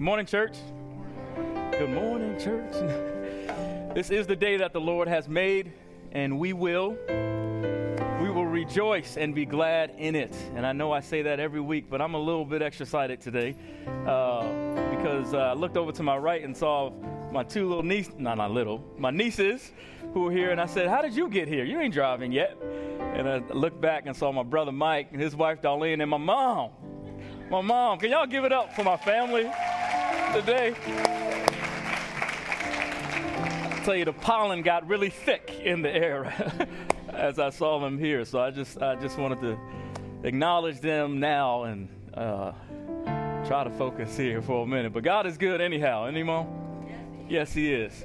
Good morning, church. Good morning, church. This is the day that the Lord has made, and we will. We will rejoice and be glad in it. And I know I say that every week, but I'm a little bit extra excited today uh, because uh, I looked over to my right and saw my two little nieces, no, not little, my nieces who were here, and I said, How did you get here? You ain't driving yet. And I looked back and saw my brother Mike and his wife Darlene and my mom. My mom. Can y'all give it up for my family today? I tell you, the pollen got really thick in the air as I saw them here. So I just, I just wanted to acknowledge them now and uh, try to focus here for a minute. But God is good anyhow. Any Anyone? Yes, He is.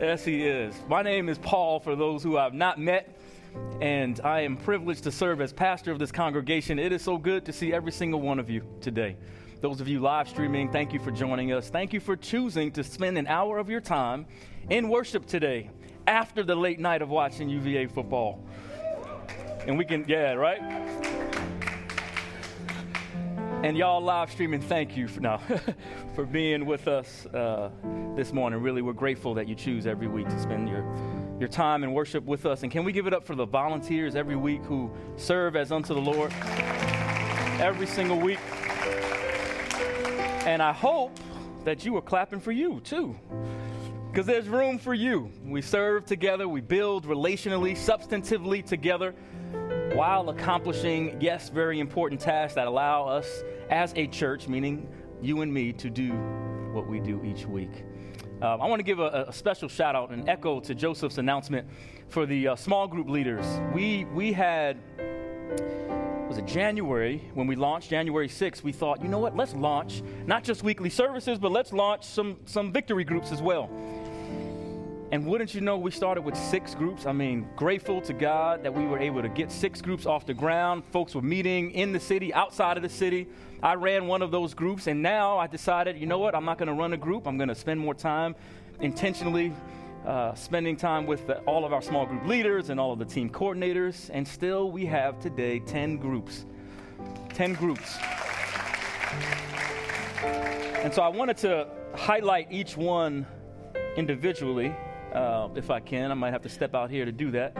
Yes, He is. My name is Paul, for those who I've not met and I am privileged to serve as pastor of this congregation. It is so good to see every single one of you today. Those of you live streaming, thank you for joining us. Thank you for choosing to spend an hour of your time in worship today after the late night of watching UVA football. And we can, yeah, right? And y'all live streaming, thank you for now for being with us uh, this morning. Really, we're grateful that you choose every week to spend your your time and worship with us. And can we give it up for the volunteers every week who serve as unto the Lord every single week? And I hope that you are clapping for you too. Because there's room for you. We serve together, we build relationally, substantively together while accomplishing, yes, very important tasks that allow us as a church, meaning you and me, to do what we do each week. Um, I want to give a, a, special shout out and echo to Joseph's announcement for the uh, small group leaders. We, we had, was it January, when we launched January 6th, we thought, you know what, let's launch not just weekly services, but let's launch some, some victory groups as well. And wouldn't you know, we started with six groups. I mean, grateful to God that we were able to get six groups off the ground. Folks were meeting in the city, outside of the city. I ran one of those groups, and now I decided, you know what, I'm not going to run a group. I'm going to spend more time intentionally uh, spending time with the, all of our small group leaders and all of the team coordinators. And still, we have today 10 groups. 10 groups. And so I wanted to highlight each one individually uh, if I can. I might have to step out here to do that.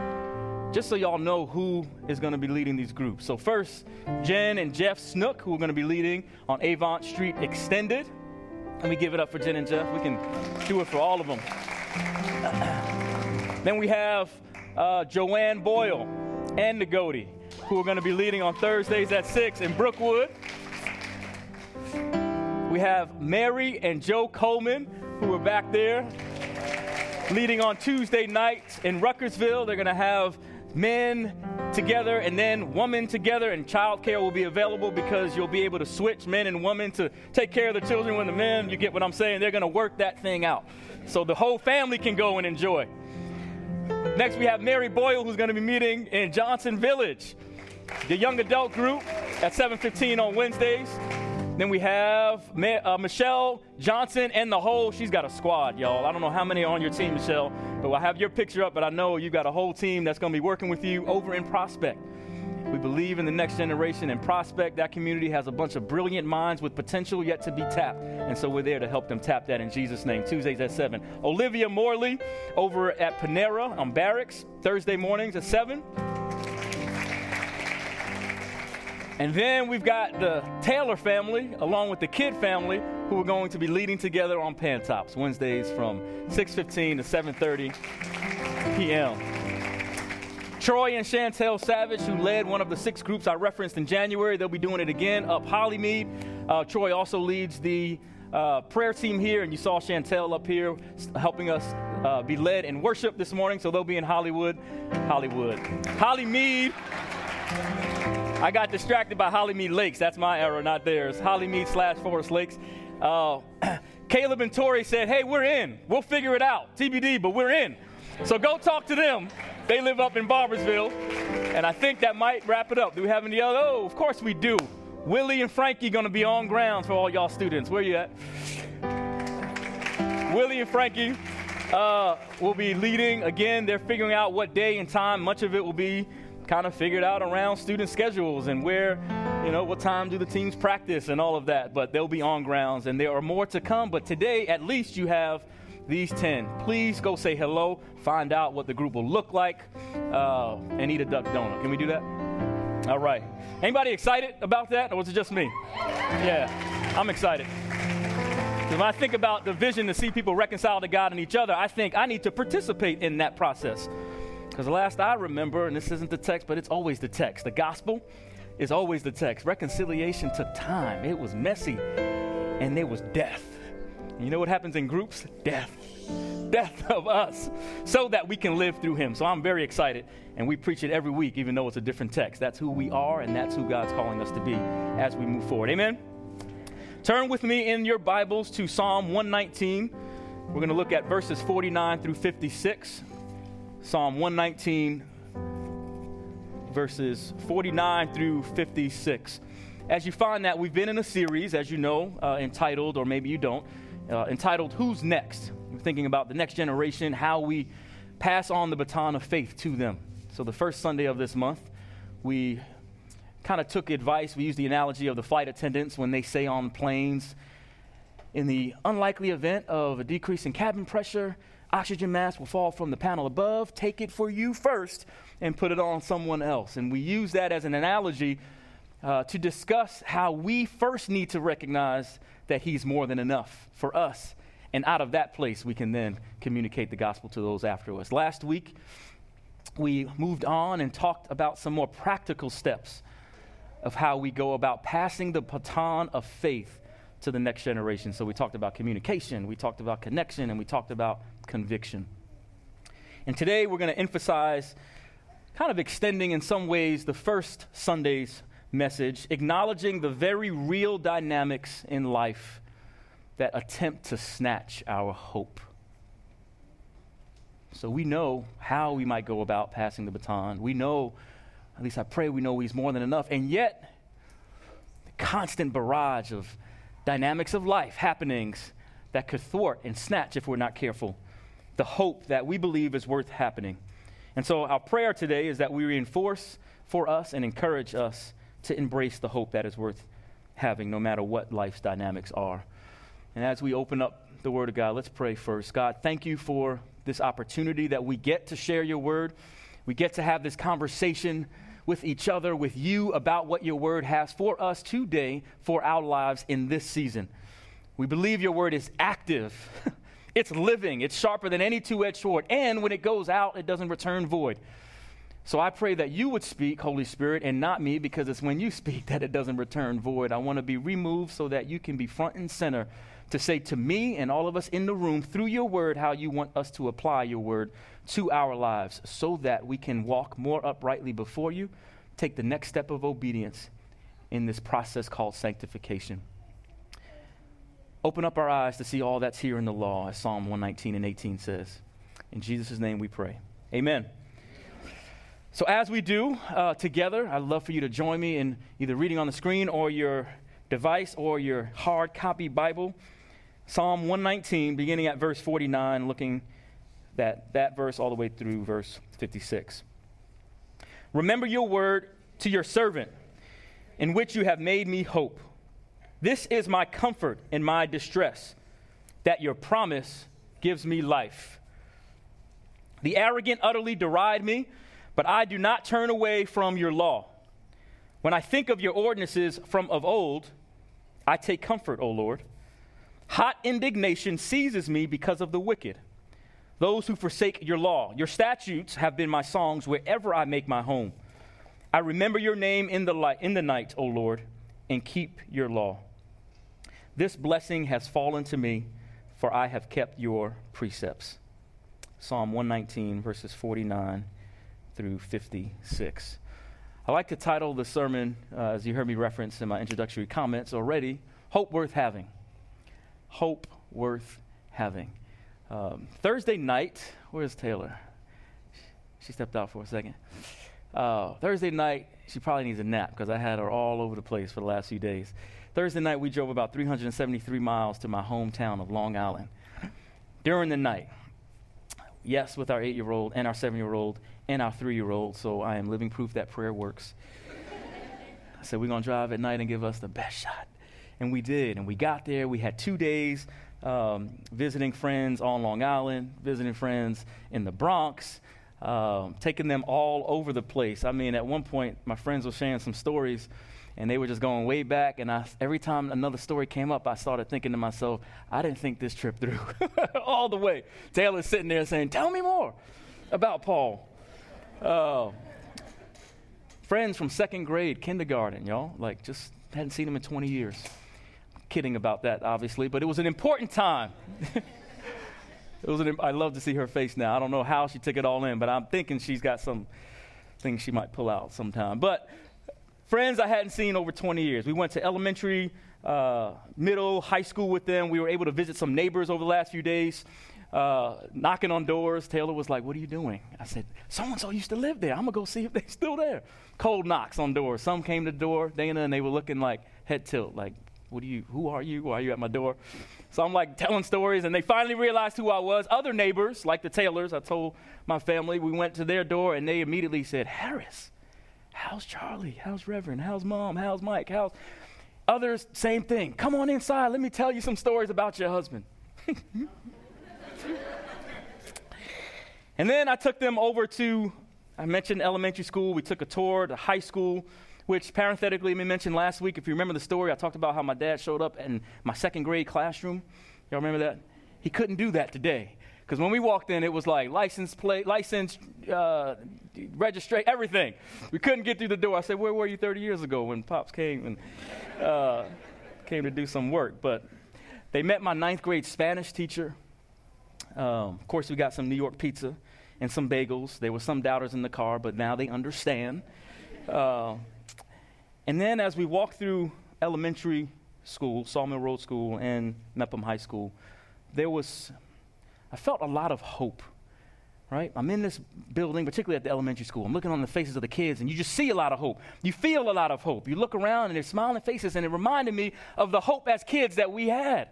Just so y'all know who is going to be leading these groups. So, first, Jen and Jeff Snook, who are going to be leading on Avon Street Extended. Let me give it up for Jen and Jeff. We can do it for all of them. Then we have uh, Joanne Boyle and Nagodi, who are going to be leading on Thursdays at 6 in Brookwood. We have Mary and Joe Coleman, who are back there leading on Tuesday nights in Ruckersville. They're going to have men together and then women together, and childcare will be available because you'll be able to switch men and women to take care of the children when the men, you get what I'm saying? They're going to work that thing out. So the whole family can go and enjoy. Next, we have Mary Boyle, who's going to be meeting in Johnson Village, the young adult group at 7:15 on Wednesdays. Then we have uh, Michelle Johnson and the whole, she's got a squad, y'all. I don't know how many are on your team, Michelle, but I have your picture up, but I know you've got a whole team that's going to be working with you over in Prospect. We believe in the next generation and Prospect. That community has a bunch of brilliant minds with potential yet to be tapped. And so we're there to help them tap that in Jesus' name. Tuesdays at 7. Olivia Morley over at Panera on Barracks, Thursday mornings at 7. And then we've got the Taylor family, along with the Kidd family, who are going to be leading together on Pantops Wednesdays from 6:15 to 7:30 p.m. Troy and Chantel Savage, who led one of the six groups I referenced in January, they'll be doing it again up Hollymead. Uh, Troy also leads the uh, prayer team here, and you saw Chantel up here helping us uh, be led in worship this morning. So they'll be in Hollywood, Hollywood, Hollymead. I got distracted by Hollymead Lakes. That's my error, not theirs. Hollymead slash Forest Lakes. Uh, Caleb and Tori said, Hey, we're in. We'll figure it out. TBD, but we're in. So go talk to them. They live up in Barboursville. And I think that might wrap it up. Do we have any other? Oh, of course we do. Willie and Frankie going to be on grounds for all y'all students. Where you at? Willie and Frankie uh, will be leading. Again, they're figuring out what day and time. Much of it will be kind of figured out around student schedules and where you know, what time do the teams practice and all of that, but they'll be on grounds and there are more to come. But today, at least, you have these 10. Please go say hello, find out what the group will look like, uh, and eat a duck donut. Can we do that? All right. Anybody excited about that, or was it just me? Yeah, I'm excited. When I think about the vision to see people reconcile to God and each other, I think I need to participate in that process. Because the last I remember, and this isn't the text, but it's always the text. The gospel is always the text. Reconciliation took time. It was messy, and there was death. You know what happens in groups? Death. Death of us, so that we can live through Him. So I'm very excited, and we preach it every week, even though it's a different text. That's who we are, and that's who God's calling us to be as we move forward. Amen? Turn with me in your Bibles to Psalm 119. We're going to look at verses 49 through 56. Psalm 119, verses 49 through 56. As you find that, we've been in a series, as you know, uh, entitled, or maybe you don't, uh, entitled Who's Next? We're thinking about the next generation, how we pass on the baton of faith to them. So, the first Sunday of this month, we kind of took advice. We used the analogy of the flight attendants when they say on planes, in the unlikely event of a decrease in cabin pressure, oxygen mask will fall from the panel above. Take it for you first and put it on someone else. And we use that as an analogy uh, to discuss how we first need to recognize that He's more than enough for us. And out of that place, we can then communicate the gospel to those after us. Last week, we moved on and talked about some more practical steps of how we go about passing the baton of faith to the next generation. So we talked about communication, we talked about connection, and we talked about conviction. And today we're going to emphasize kind of extending in some ways the first Sunday's message, acknowledging the very real dynamics in life that attempt to snatch our hope. So we know how we might go about passing the baton. We know, at least I pray we know he's more than enough. And yet, the constant barrage of dynamics of life, happenings that could thwart and snatch if we're not careful, the hope that we believe is worth happening. And so, our prayer today is that we reinforce for us and encourage us to embrace the hope that is worth having, no matter what life's dynamics are. And as we open up the Word of God, let's pray first. God, thank you for this opportunity that we get to share your Word. We get to have this conversation with each other, with you, about what your Word has for us today, for our lives in this season. We believe your Word is active. It's living, it's sharper than any two edged sword, and when it goes out, it doesn't return void. So I pray that you would speak, Holy Spirit, and not me, because it's when you speak that it doesn't return void. I want to be removed so that you can be front and center to say to me and all of us in the room through your word how you want us to apply your word to our lives so that we can walk more uprightly before you, take the next step of obedience in this process called sanctification. Open up our eyes to see all that's here in the law, as Psalm 119 and 18 says. In Jesus' name we pray. Amen. So, as we do uh, together, I'd love for you to join me in either reading on the screen or your device or your hard copy Bible. Psalm 119, beginning at verse 49, looking at that verse all the way through verse 56. Remember your word to your servant, in which you have made me hope. This is my comfort in my distress, that your promise gives me life. The arrogant utterly deride me, but I do not turn away from your law. When I think of your ordinances from of old, I take comfort, O Lord. Hot indignation seizes me because of the wicked, those who forsake your law. Your statutes have been my songs wherever I make my home. I remember your name in the, light, in the night, O Lord, and keep your law. This blessing has fallen to me, for I have kept your precepts. Psalm 119, verses 49 through 56. I like to title the sermon, uh, as you heard me reference in my introductory comments already, Hope Worth Having. Hope Worth Having. Um, Thursday night, where's Taylor? She stepped out for a second. Uh, Thursday night, she probably needs a nap because I had her all over the place for the last few days. Thursday night, we drove about 373 miles to my hometown of Long Island. During the night, yes, with our eight year old and our seven year old and our three year old, so I am living proof that prayer works. I said, We're going to drive at night and give us the best shot. And we did. And we got there. We had two days um, visiting friends on Long Island, visiting friends in the Bronx, um, taking them all over the place. I mean, at one point, my friends were sharing some stories and they were just going way back. And I, every time another story came up, I started thinking to myself, I didn't think this trip through all the way. Taylor's sitting there saying, Tell me more about Paul. Uh, friends from second grade, kindergarten, y'all. Like, just hadn't seen him in 20 years. Kidding about that, obviously, but it was an important time. it was an, I love to see her face now. I don't know how she took it all in, but I'm thinking she's got some things she might pull out sometime. But friends I hadn't seen over 20 years. We went to elementary, uh, middle, high school with them. We were able to visit some neighbors over the last few days uh, knocking on doors. Taylor was like, What are you doing? I said, So and so used to live there. I'm going to go see if they're still there. Cold knocks on doors. Some came to the door, Dana, and they were looking like head tilt, like, what do you, who are you? Why are you at my door? So I'm like telling stories, and they finally realized who I was. Other neighbors, like the Taylors, I told my family, we went to their door, and they immediately said, Harris, how's Charlie? How's Reverend? How's mom? How's Mike? How's others? Same thing. Come on inside. Let me tell you some stories about your husband. and then I took them over to, I mentioned elementary school. We took a tour to high school, which parenthetically, I mentioned last week. If you remember the story, I talked about how my dad showed up in my second grade classroom. Y'all remember that? He couldn't do that today. Because when we walked in, it was like license plate, license, uh, everything. We couldn't get through the door. I said, Where were you 30 years ago when Pops came and uh, came to do some work? But they met my ninth grade Spanish teacher. Um, of course, we got some New York pizza and some bagels. There were some doubters in the car, but now they understand. Uh, and then as we walked through elementary school, Sawmill Road School, and Mepham High School, there was, I felt a lot of hope, right? I'm in this building, particularly at the elementary school. I'm looking on the faces of the kids, and you just see a lot of hope. You feel a lot of hope. You look around, and there's smiling faces, and it reminded me of the hope as kids that we had.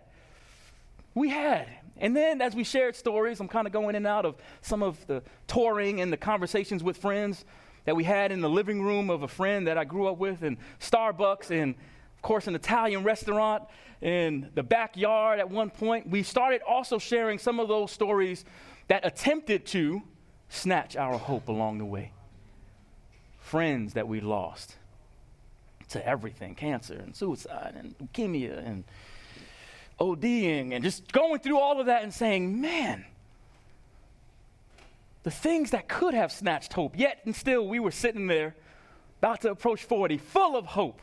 We had. And then as we shared stories, I'm kind of going in and out of some of the touring and the conversations with friends that we had in the living room of a friend that I grew up with, and Starbucks, and of course, an Italian restaurant in the backyard at one point. We started also sharing some of those stories that attempted to snatch our hope along the way. Friends that we lost to everything cancer and suicide and leukemia and ODing and just going through all of that and saying, man, the things that could have snatched hope, yet and still we were sitting there about to approach 40, full of hope.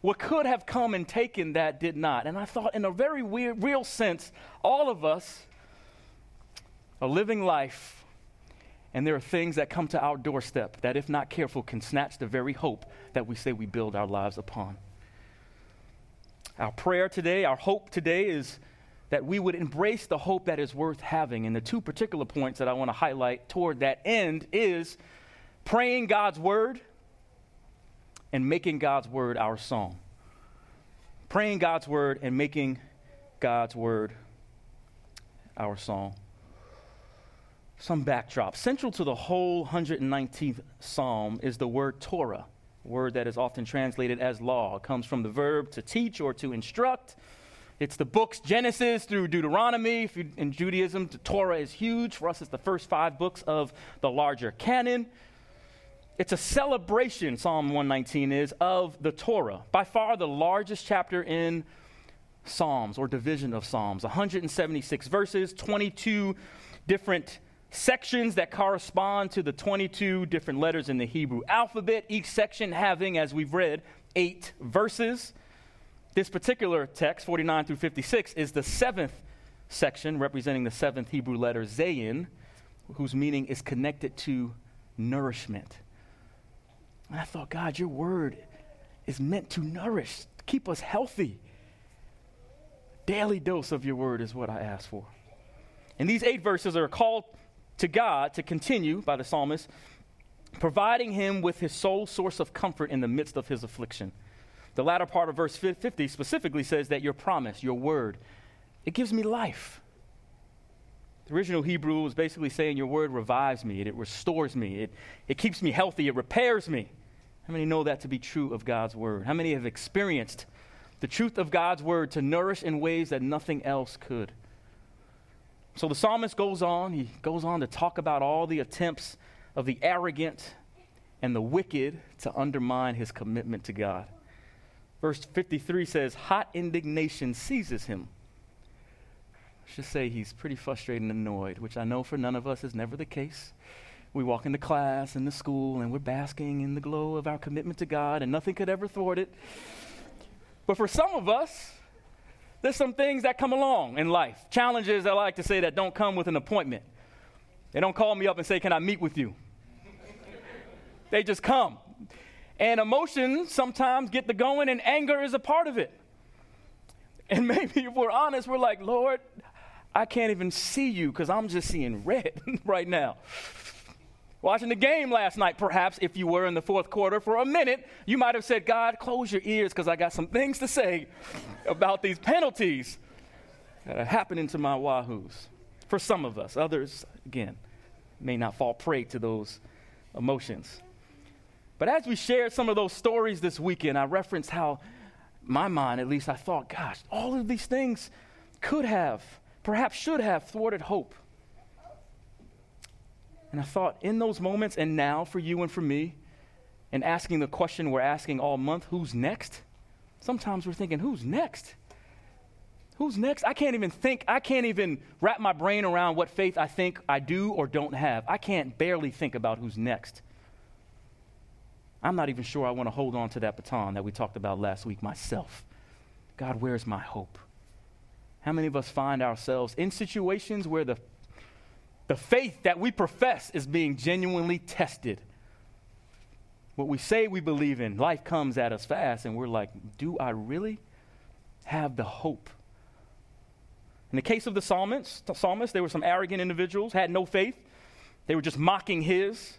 What could have come and taken that did not. And I thought, in a very weird, real sense, all of us are living life, and there are things that come to our doorstep that, if not careful, can snatch the very hope that we say we build our lives upon. Our prayer today, our hope today is that we would embrace the hope that is worth having. And the two particular points that I want to highlight toward that end is praying God's word and making God's word our song. Praying God's word and making God's word our song. Some backdrop. Central to the whole 119th psalm is the word Torah word that is often translated as law. It comes from the verb to teach or to instruct. It's the books Genesis through Deuteronomy. You, in Judaism, the Torah is huge. For us, it's the first five books of the larger canon. It's a celebration, Psalm 119 is, of the Torah. By far the largest chapter in Psalms or division of Psalms. 176 verses, 22 different sections that correspond to the 22 different letters in the Hebrew alphabet, each section having, as we've read, eight verses. This particular text, 49 through 56, is the seventh section representing the seventh Hebrew letter, Zayin, whose meaning is connected to nourishment. And I thought, God, your word is meant to nourish, keep us healthy. Daily dose of your word is what I ask for. And these eight verses are called to God to continue by the psalmist, providing him with his sole source of comfort in the midst of his affliction. The latter part of verse 50 specifically says that your promise, your word, it gives me life. The original Hebrew was basically saying, Your word revives me, it, it restores me, it, it keeps me healthy, it repairs me. How many know that to be true of God's word? How many have experienced the truth of God's word to nourish in ways that nothing else could? So the psalmist goes on, he goes on to talk about all the attempts of the arrogant and the wicked to undermine his commitment to God. Verse 53 says, Hot indignation seizes him. I should say he's pretty frustrated and annoyed, which I know for none of us is never the case. We walk into class, into school, and we're basking in the glow of our commitment to God, and nothing could ever thwart it. But for some of us, there's some things that come along in life. Challenges, I like to say, that don't come with an appointment. They don't call me up and say, Can I meet with you? they just come. And emotions sometimes get the going, and anger is a part of it. And maybe if we're honest, we're like, Lord, I can't even see you because I'm just seeing red right now. Watching the game last night, perhaps if you were in the fourth quarter for a minute, you might have said, God, close your ears because I got some things to say about these penalties that are happening to my Wahoos. For some of us, others, again, may not fall prey to those emotions. But as we shared some of those stories this weekend, I referenced how, my mind at least, I thought, gosh, all of these things could have, perhaps should have, thwarted hope. And I thought, in those moments, and now for you and for me, and asking the question we're asking all month, who's next? Sometimes we're thinking, who's next? Who's next? I can't even think, I can't even wrap my brain around what faith I think I do or don't have. I can't barely think about who's next. I'm not even sure I want to hold on to that baton that we talked about last week myself. God, where's my hope? How many of us find ourselves in situations where the, the faith that we profess is being genuinely tested? What we say we believe in, life comes at us fast, and we're like, do I really have the hope? In the case of the psalmists, the psalmists, there were some arrogant individuals, had no faith. They were just mocking his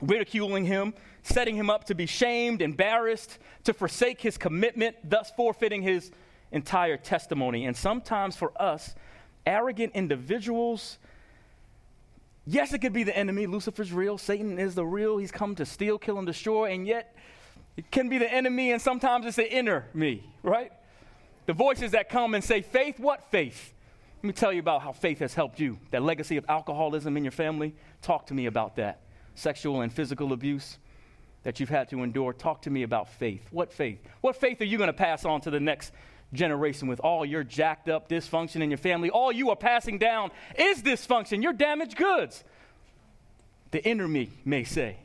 ridiculing him, setting him up to be shamed, embarrassed, to forsake his commitment, thus forfeiting his entire testimony. And sometimes for us, arrogant individuals, yes, it could be the enemy. Lucifer's real, Satan is the real. He's come to steal, kill, and destroy, and yet it can be the enemy, and sometimes it's the inner me, right? The voices that come and say, Faith, what faith? Let me tell you about how faith has helped you. That legacy of alcoholism in your family, talk to me about that sexual and physical abuse that you've had to endure. Talk to me about faith. What faith? What faith are you going to pass on to the next generation with all your jacked up dysfunction in your family? All you are passing down is dysfunction. You're damaged goods. The inner me may say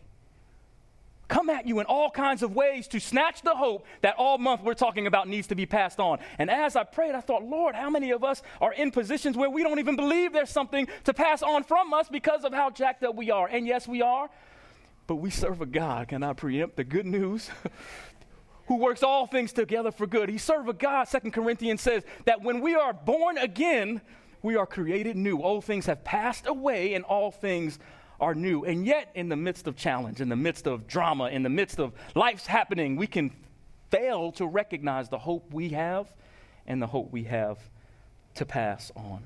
come at you in all kinds of ways to snatch the hope that all month we're talking about needs to be passed on. And as I prayed, I thought, Lord, how many of us are in positions where we don't even believe there's something to pass on from us because of how jacked up we are? And yes, we are, but we serve a God. Can I preempt the good news? Who works all things together for good. He serve a God, Second Corinthians says, that when we are born again, we are created new. Old things have passed away and all things are new. And yet, in the midst of challenge, in the midst of drama, in the midst of life's happening, we can fail to recognize the hope we have and the hope we have to pass on.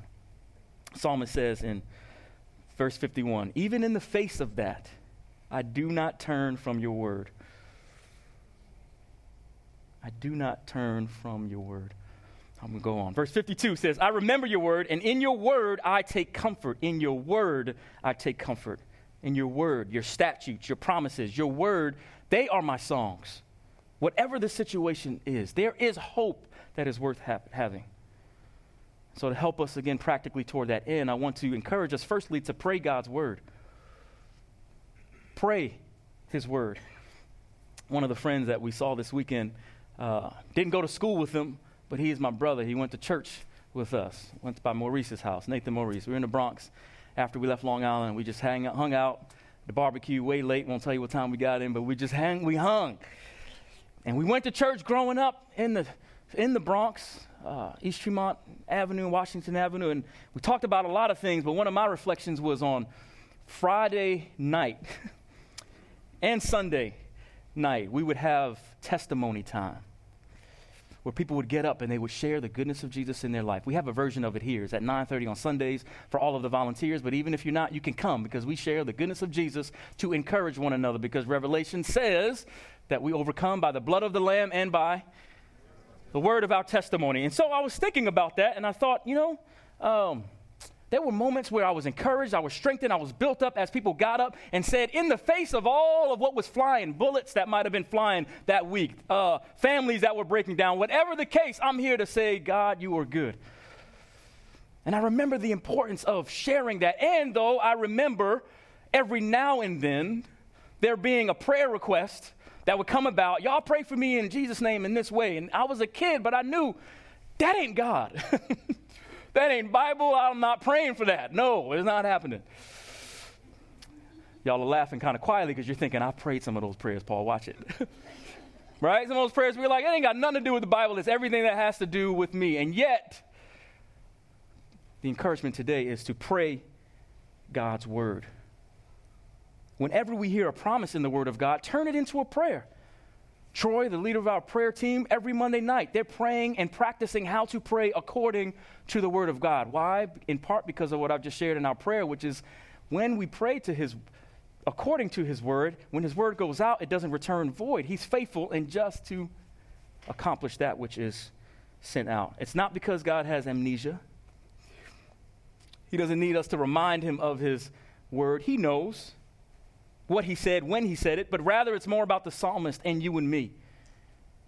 Psalmist says in verse 51 Even in the face of that, I do not turn from your word. I do not turn from your word. I'm going to go on. Verse 52 says, I remember your word, and in your word I take comfort. In your word I take comfort. In your word, your statutes, your promises, your word, they are my songs. Whatever the situation is, there is hope that is worth ha- having. So, to help us again practically toward that end, I want to encourage us firstly to pray God's word. Pray His word. One of the friends that we saw this weekend uh, didn't go to school with him, but he is my brother. He went to church with us. Went by Maurice's house, Nathan Maurice. We were in the Bronx after we left Long Island. We just hang, hung out, the barbecue way late. Won't tell you what time we got in, but we just hang, we hung. And we went to church growing up in the, in the Bronx, uh, East Tremont Avenue Washington Avenue. And we talked about a lot of things, but one of my reflections was on Friday night and Sunday night. We would have testimony time where people would get up and they would share the goodness of Jesus in their life. We have a version of it here. It's at 9:30 on Sundays for all of the volunteers, but even if you're not, you can come because we share the goodness of Jesus to encourage one another because Revelation says that we overcome by the blood of the lamb and by the word of our testimony. And so I was thinking about that and I thought, you know, um, there were moments where I was encouraged, I was strengthened, I was built up as people got up and said, in the face of all of what was flying, bullets that might have been flying that week, uh, families that were breaking down, whatever the case, I'm here to say, God, you are good. And I remember the importance of sharing that. And though I remember every now and then there being a prayer request that would come about, y'all pray for me in Jesus' name in this way. And I was a kid, but I knew that ain't God. That ain't Bible. I'm not praying for that. No, it's not happening. Y'all are laughing kind of quietly because you're thinking, I prayed some of those prayers, Paul. Watch it. right? Some of those prayers, we're like, it ain't got nothing to do with the Bible. It's everything that has to do with me. And yet, the encouragement today is to pray God's word. Whenever we hear a promise in the word of God, turn it into a prayer. Troy, the leader of our prayer team, every Monday night, they're praying and practicing how to pray according to the Word of God. Why? In part because of what I've just shared in our prayer, which is when we pray to His, according to His Word, when His Word goes out, it doesn't return void. He's faithful and just to accomplish that which is sent out. It's not because God has amnesia. He doesn't need us to remind Him of His Word. He knows what he said when he said it, but rather it's more about the psalmist and you and me.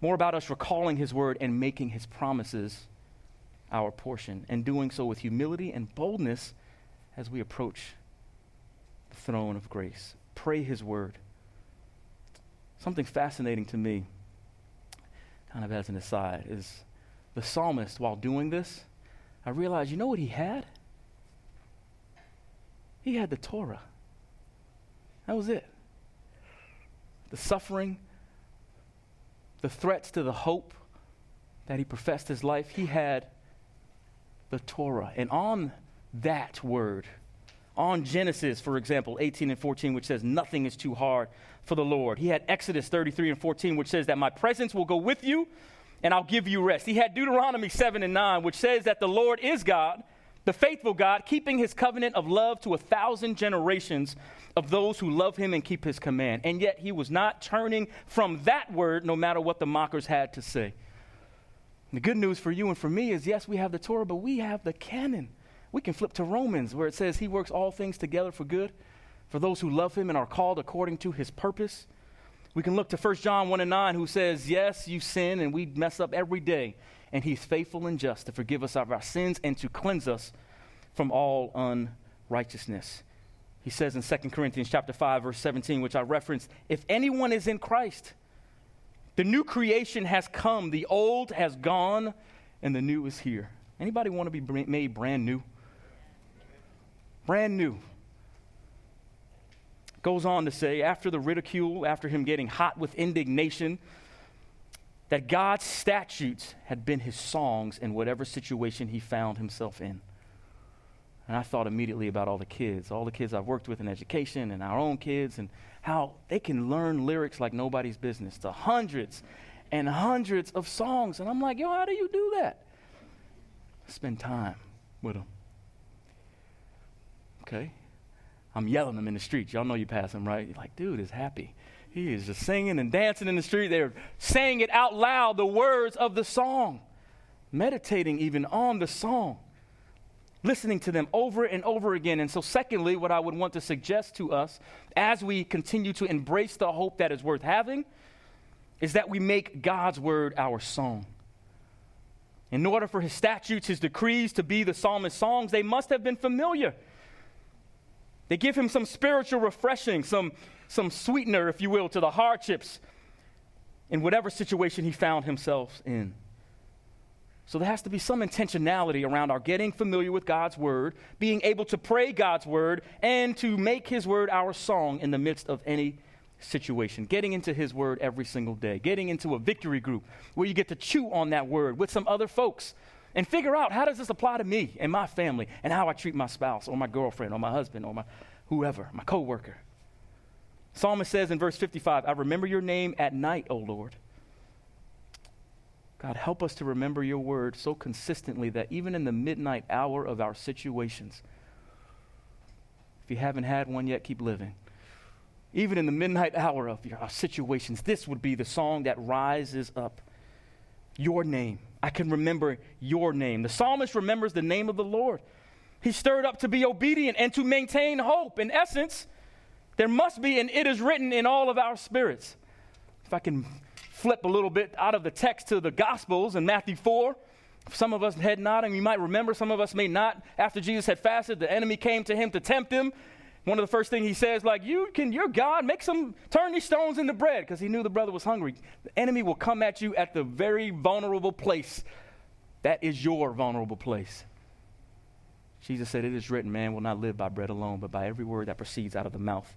More about us recalling his word and making his promises our portion, and doing so with humility and boldness as we approach the throne of grace. Pray his word. Something fascinating to me, kind of as an aside, is the psalmist, while doing this, I realized, you know what he had? He had the Torah. That was it. The suffering, the threats to the hope that he professed his life, he had the Torah. And on that word, on Genesis, for example, 18 and 14, which says, Nothing is too hard for the Lord. He had Exodus 33 and 14, which says that my presence will go with you and I'll give you rest. He had Deuteronomy 7 and 9, which says that the Lord is God, the faithful God, keeping his covenant of love to a thousand generations of those who love him and keep his command. And yet he was not turning from that word no matter what the mockers had to say. The good news for you and for me is yes, we have the Torah, but we have the canon. We can flip to Romans where it says he works all things together for good for those who love him and are called according to his purpose. We can look to 1 John 1 and 9 who says, Yes, you sin and we mess up every day, and he's faithful and just to forgive us of our sins and to cleanse us from all unrighteousness. He says in 2 Corinthians chapter 5 verse 17 which I referenced, if anyone is in Christ, the new creation has come, the old has gone, and the new is here. Anybody want to be made brand new? Brand new. Goes on to say, after the ridicule, after him getting hot with indignation, that God's statutes had been his songs in whatever situation he found himself in. And I thought immediately about all the kids, all the kids I've worked with in education and our own kids, and how they can learn lyrics like nobody's business to hundreds and hundreds of songs. And I'm like, yo, how do you do that? Spend time with them. Okay? I'm yelling them in the streets. Y'all know you pass them, right? You're like, dude is happy. He is just singing and dancing in the street. They're saying it out loud, the words of the song, meditating even on the song listening to them over and over again. And so, secondly, what I would want to suggest to us as we continue to embrace the hope that is worth having is that we make God's word our song. In order for his statutes, his decrees to be the psalmist's songs, they must have been familiar. They give him some spiritual refreshing, some, some sweetener, if you will, to the hardships in whatever situation he found himself in. So there has to be some intentionality around our getting familiar with God's word, being able to pray God's word, and to make his word our song in the midst of any situation. Getting into his word every single day, getting into a victory group where you get to chew on that word with some other folks and figure out how does this apply to me and my family and how I treat my spouse or my girlfriend or my husband or my whoever, my coworker. Psalmist says in verse 55, I remember your name at night, O Lord God, help us to remember your word so consistently that even in the midnight hour of our situations, if you haven't had one yet, keep living. Even in the midnight hour of our situations, this would be the song that rises up. Your name. I can remember your name. The psalmist remembers the name of the Lord. He's stirred up to be obedient and to maintain hope. In essence, there must be, and it is written in all of our spirits. If I can flip a little bit out of the text to the Gospels in Matthew 4. Some of us head nodding. You might remember, some of us may not. After Jesus had fasted, the enemy came to him to tempt him. One of the first things he says, like, you can, you're God, make some, turn these stones into bread, because he knew the brother was hungry. The enemy will come at you at the very vulnerable place. That is your vulnerable place. Jesus said, It is written, man will not live by bread alone, but by every word that proceeds out of the mouth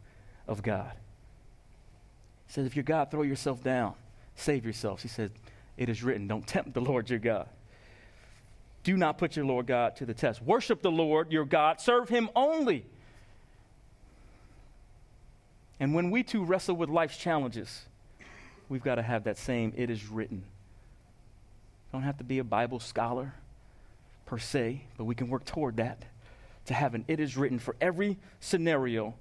of God. He says, If you're God, throw yourself down save yourselves. He said, It is written, don't tempt the Lord your God. Do not put your Lord God to the test. Worship the Lord your God, serve him only. And when we too wrestle with life's challenges, we've got to have that same, it is written. Don't have to be a Bible scholar per se, but we can work toward that. To have an it is written for every scenario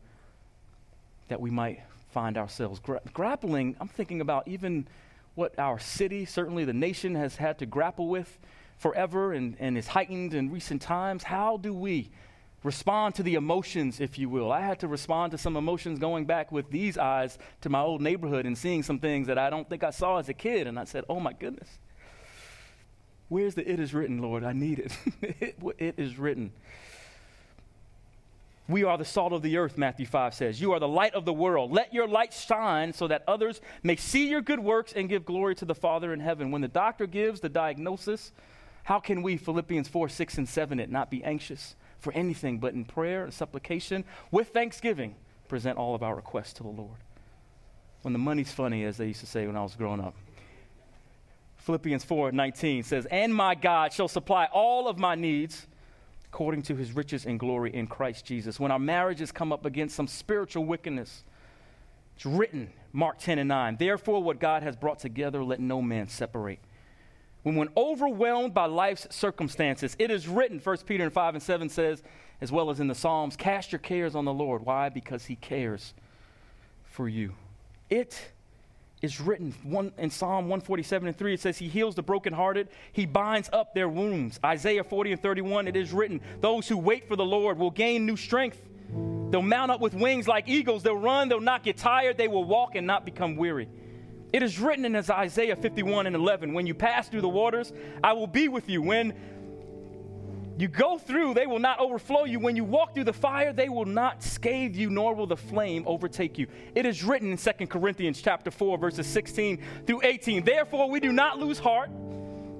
that we might find ourselves gra- grappling. I'm thinking about even what our city, certainly the nation, has had to grapple with forever and, and is heightened in recent times. How do we respond to the emotions, if you will? I had to respond to some emotions going back with these eyes to my old neighborhood and seeing some things that I don't think I saw as a kid. And I said, oh my goodness. Where's the it is written, Lord? I need it. it, it is written. We are the salt of the earth, Matthew 5 says. You are the light of the world. Let your light shine so that others may see your good works and give glory to the Father in heaven. When the doctor gives the diagnosis, how can we, Philippians 4, 6, and 7, it not be anxious for anything, but in prayer and supplication with thanksgiving, present all of our requests to the Lord? When the money's funny, as they used to say when I was growing up. Philippians 4, 19 says, And my God shall supply all of my needs according to his riches and glory in Christ Jesus. When our marriages come up against some spiritual wickedness, it's written, Mark 10 and 9. Therefore, what God has brought together, let no man separate. When when overwhelmed by life's circumstances, it is written, 1 Peter 5 and 7 says, as well as in the Psalms, cast your cares on the Lord. Why? Because he cares for you. It is written one, in Psalm 147 and 3. It says, He heals the brokenhearted, He binds up their wounds. Isaiah 40 and 31, it is written, Those who wait for the Lord will gain new strength. They'll mount up with wings like eagles. They'll run, they'll not get tired, they will walk and not become weary. It is written in Isaiah 51 and 11, When you pass through the waters, I will be with you. When you go through, they will not overflow you. When you walk through the fire, they will not scathe you, nor will the flame overtake you. It is written in 2 Corinthians chapter 4, verses 16 through 18. Therefore, we do not lose heart,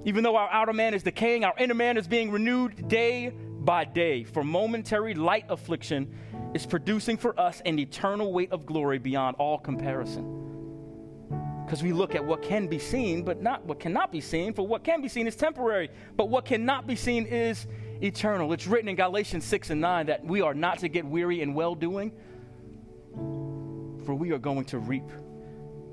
even though our outer man is decaying, our inner man is being renewed day by day. For momentary light affliction is producing for us an eternal weight of glory beyond all comparison. Because we look at what can be seen, but not what cannot be seen. For what can be seen is temporary, but what cannot be seen is eternal. It's written in Galatians 6 and 9 that we are not to get weary in well doing, for we are going to reap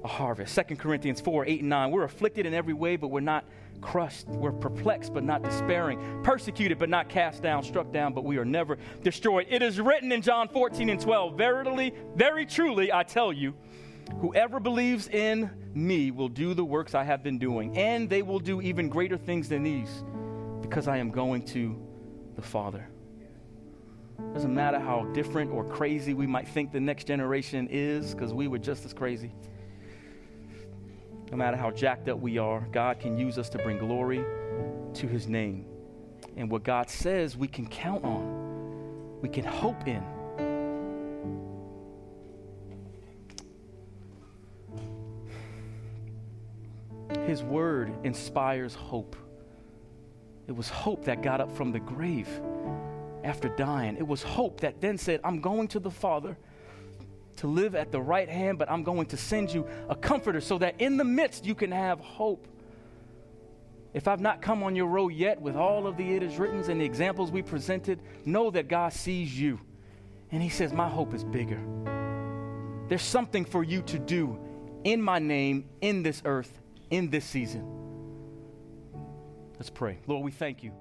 a harvest. 2 Corinthians 4 8 and 9. We're afflicted in every way, but we're not crushed. We're perplexed, but not despairing. Persecuted, but not cast down. Struck down, but we are never destroyed. It is written in John 14 and 12 Verily, very truly, I tell you, whoever believes in me will do the works I have been doing, and they will do even greater things than these, because I am going to the Father. Doesn't matter how different or crazy we might think the next generation is, because we were just as crazy. No matter how jacked up we are, God can use us to bring glory to his name. And what God says we can count on, we can hope in. His word inspires hope. It was hope that got up from the grave after dying. It was hope that then said, I'm going to the Father to live at the right hand, but I'm going to send you a comforter so that in the midst you can have hope. If I've not come on your road yet with all of the it is written and the examples we presented, know that God sees you. And He says, My hope is bigger. There's something for you to do in my name, in this earth, in this season. Let's pray. Lord, we thank you.